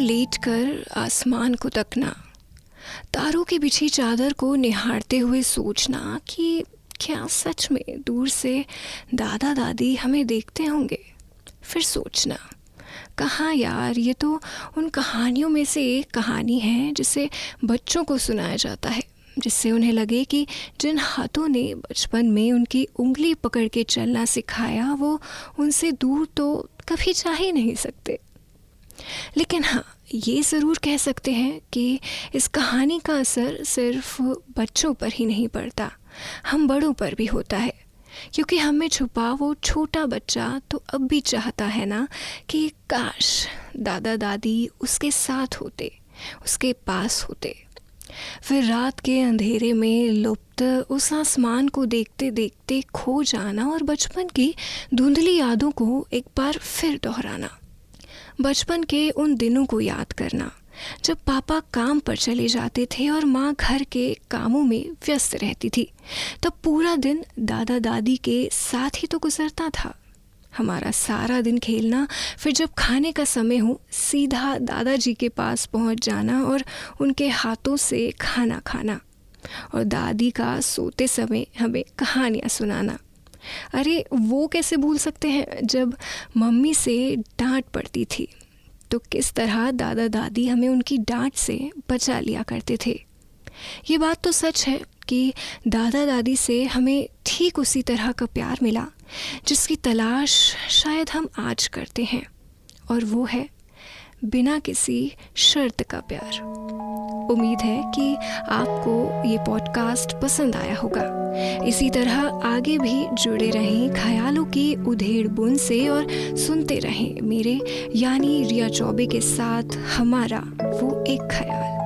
बैठकर आसमान को तकना, तारों के बिछी चादर को निहारते हुए सोचना कि क्या सच में दूर से दादा दादी हमें देखते होंगे। फिर सोचना, कहाँ यार, ये तो उन कहानियों में से एक कहानी है जिसे बच्चों को सुनाया जाता है, जिससे उन्हें लगे कि जिन हाथों ने बचपन में उनकी उंगली पकड़ के चलना सिखाया, वो उनसे दूर तो कभी जा ही नहीं सकते। लेकिन हाँ ये ज़रूर कह सकते हैं कि इस कहानी का असर सिर्फ़ बच्चों पर ही नहीं पड़ता, हम बड़ों पर भी होता है। क्योंकि हमें छुपा वो छोटा बच्चा तो अब भी चाहता है ना कि काश दादा दादी उसके साथ होते, उसके पास होते। फिर रात के अंधेरे में लुप्त उस आसमान को देखते देखते खो जाना और बचपन की धुंधली यादों को एक बार फिर दोहराना। बचपन के उन दिनों को याद करना, जब पापा काम पर चले जाते थे और माँ घर के कामों में व्यस्त रहती थी, तब पूरा दिन दादा दादी के साथ ही तो गुजरता था। हमारा सारा दिन खेलना, फिर जब खाने का समय हो, सीधा दादाजी के पास पहुँच जाना और उनके हाथों से खाना खाना और दादी का सोते समय हमें कहानियाँ सुनाना। अरे, वो कैसे भूल सकते हैं? जब मम्मी से डांट पड़ती थी तो किस तरह दादा दादी हमें उनकी डांट से बचा लिया करते थे? ये बात तो सच है कि दादा दादी से हमें ठीक उसी तरह का प्यार मिला, जिसकी तलाश शायद हम आज करते हैं, और वो है बिना किसी शर्त का प्यार। उम्मीद है कि आपको ये पॉडकास्ट पसंद आया होगा। इसी तरह आगे भी जुड़े रहें, ख्यालों की उधेड़ बुन से और सुनते रहें, मेरे यानी रिया चौबे के साथ हमारा वो एक ख्याल।